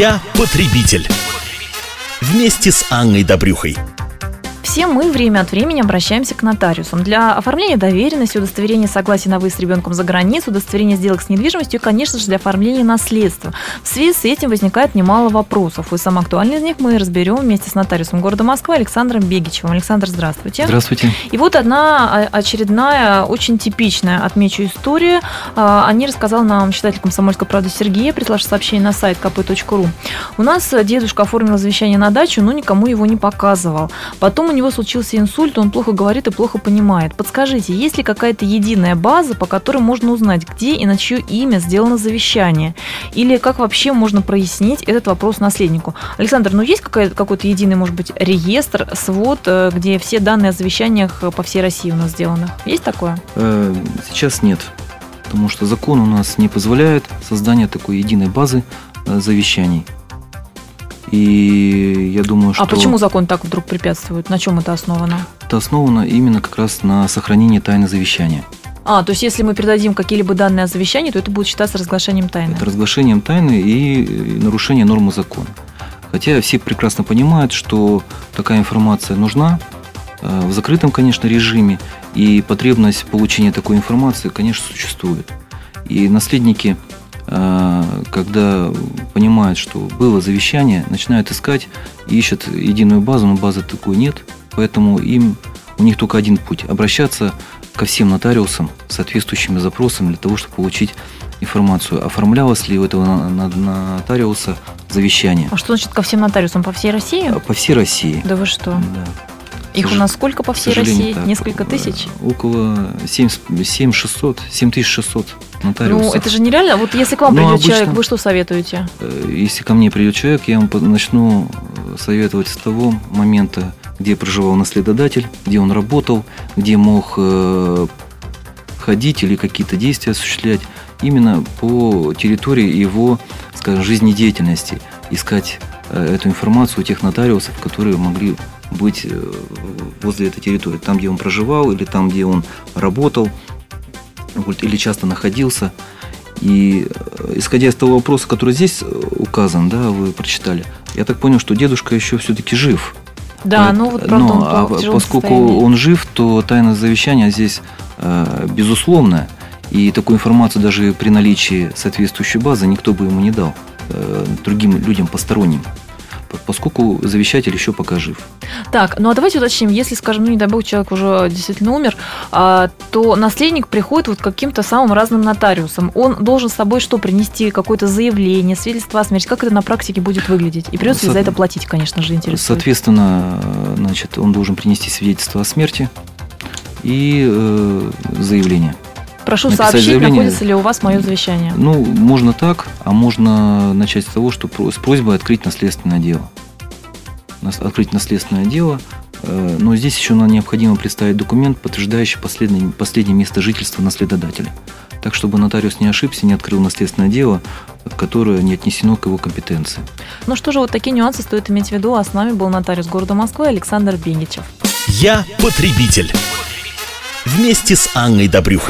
Я потребитель. Вместе с Анной Добрюхой. Все мы время от времени обращаемся к нотариусам для оформления доверенности, удостоверения согласия на выезд с ребенком за границу, удостоверения сделок с недвижимостью и, конечно же, для оформления наследства. В связи с этим возникает немало вопросов. И самый актуальный из них мы разберем вместе с нотариусом города Москвы Александром Бегичевым. Александр, здравствуйте. Здравствуйте. И вот одна очередная, очень типичная, отмечу, история. А, Они рассказал нам читатель комсомольской правды Сергея, приславший сообщение на сайт kp.ru. У нас дедушка оформил завещание на дачу, но никому его не показывал. Потом у него случился инсульт, он плохо говорит и плохо понимает. Подскажите, есть ли какая-то единая база, по которой можно узнать, где и на чье имя сделано завещание? Или как вообще можно прояснить этот вопрос наследнику? Александр, ну есть какой-то единый, может быть, реестр, свод, э, где все данные о завещаниях по всей России у нас сделаны? Есть такое? Э, сейчас нет, потому что закон у нас не позволяет создание такой единой базы э, завещаний. И я думаю, что... А почему закон так вдруг препятствует? На чем это основано? Это основано именно как раз на сохранении тайны завещания. А, то есть если мы передадим какие-либо данные о завещании, то это будет считаться разглашением тайны? Это разглашением тайны и нарушение нормы закона. Хотя все прекрасно понимают, что такая информация нужна э, в закрытом, конечно, режиме, и потребность получения такой информации, конечно, существует. И наследники Э, когда понимают, что было завещание, начинают искать, ищут единую базу, но базы такой нет, поэтому им у них только один путь – обращаться ко всем нотариусам с соответствующими запросами для того, чтобы получить информацию, оформлялось ли у этого нотариуса завещание. А что значит ко всем нотариусам? По всей России? По всей России. Да вы что? Да. Их у нас сколько по всей России? Так. Несколько тысяч? Около 7600, 7600 нотариусов. Ну, это же нереально. Вот если к вам Но ну, придет обычно, человек, вы что советуете? Э, если ко мне придет человек, я вам начну советовать с того момента, где проживал наследодатель, где он работал, где мог э, ходить или какие-то действия осуществлять именно по территории его, скажем, жизнедеятельности. Искать э, эту информацию у тех нотариусов, которые могли быть э, возле этой территории, там, где он проживал, или там, где он работал, или часто находился. И э, исходя из того вопроса, который здесь э, указан, да, вы прочитали, я так понял, что дедушка еще все-таки жив. Да, ну вот правда, Но, а поскольку состоянии. он жив, то тайна завещания здесь э, безусловная. И такую информацию даже при наличии соответствующей базы никто бы ему не дал э, другим людям посторонним поскольку завещатель еще пока жив. Так, ну а давайте уточним, если, скажем, ну не дай бог, человек уже действительно умер, а, то наследник приходит вот к каким-то самым разным нотариусам. Он должен с собой что, принести какое-то заявление, свидетельство о смерти? Как это на практике будет выглядеть? И придется ли за это платить, конечно же, интересует. Соответственно, значит, он должен принести свидетельство о смерти и э, заявление. Прошу сообщить, заявление. находится ли у вас мое завещание. Ну, можно так, а можно начать с того, что с просьбой открыть наследственное дело. Открыть наследственное дело, э, но здесь еще нам необходимо представить документ, подтверждающий последнее, последнее место жительства наследодателя. Так, чтобы нотариус не ошибся, не открыл наследственное дело, которое не отнесено к его компетенции. Ну что же, вот такие нюансы стоит иметь в виду. А с нами был нотариус города Москвы Александр Бегичев. Я потребитель. Вместе с Анной Добрюхой.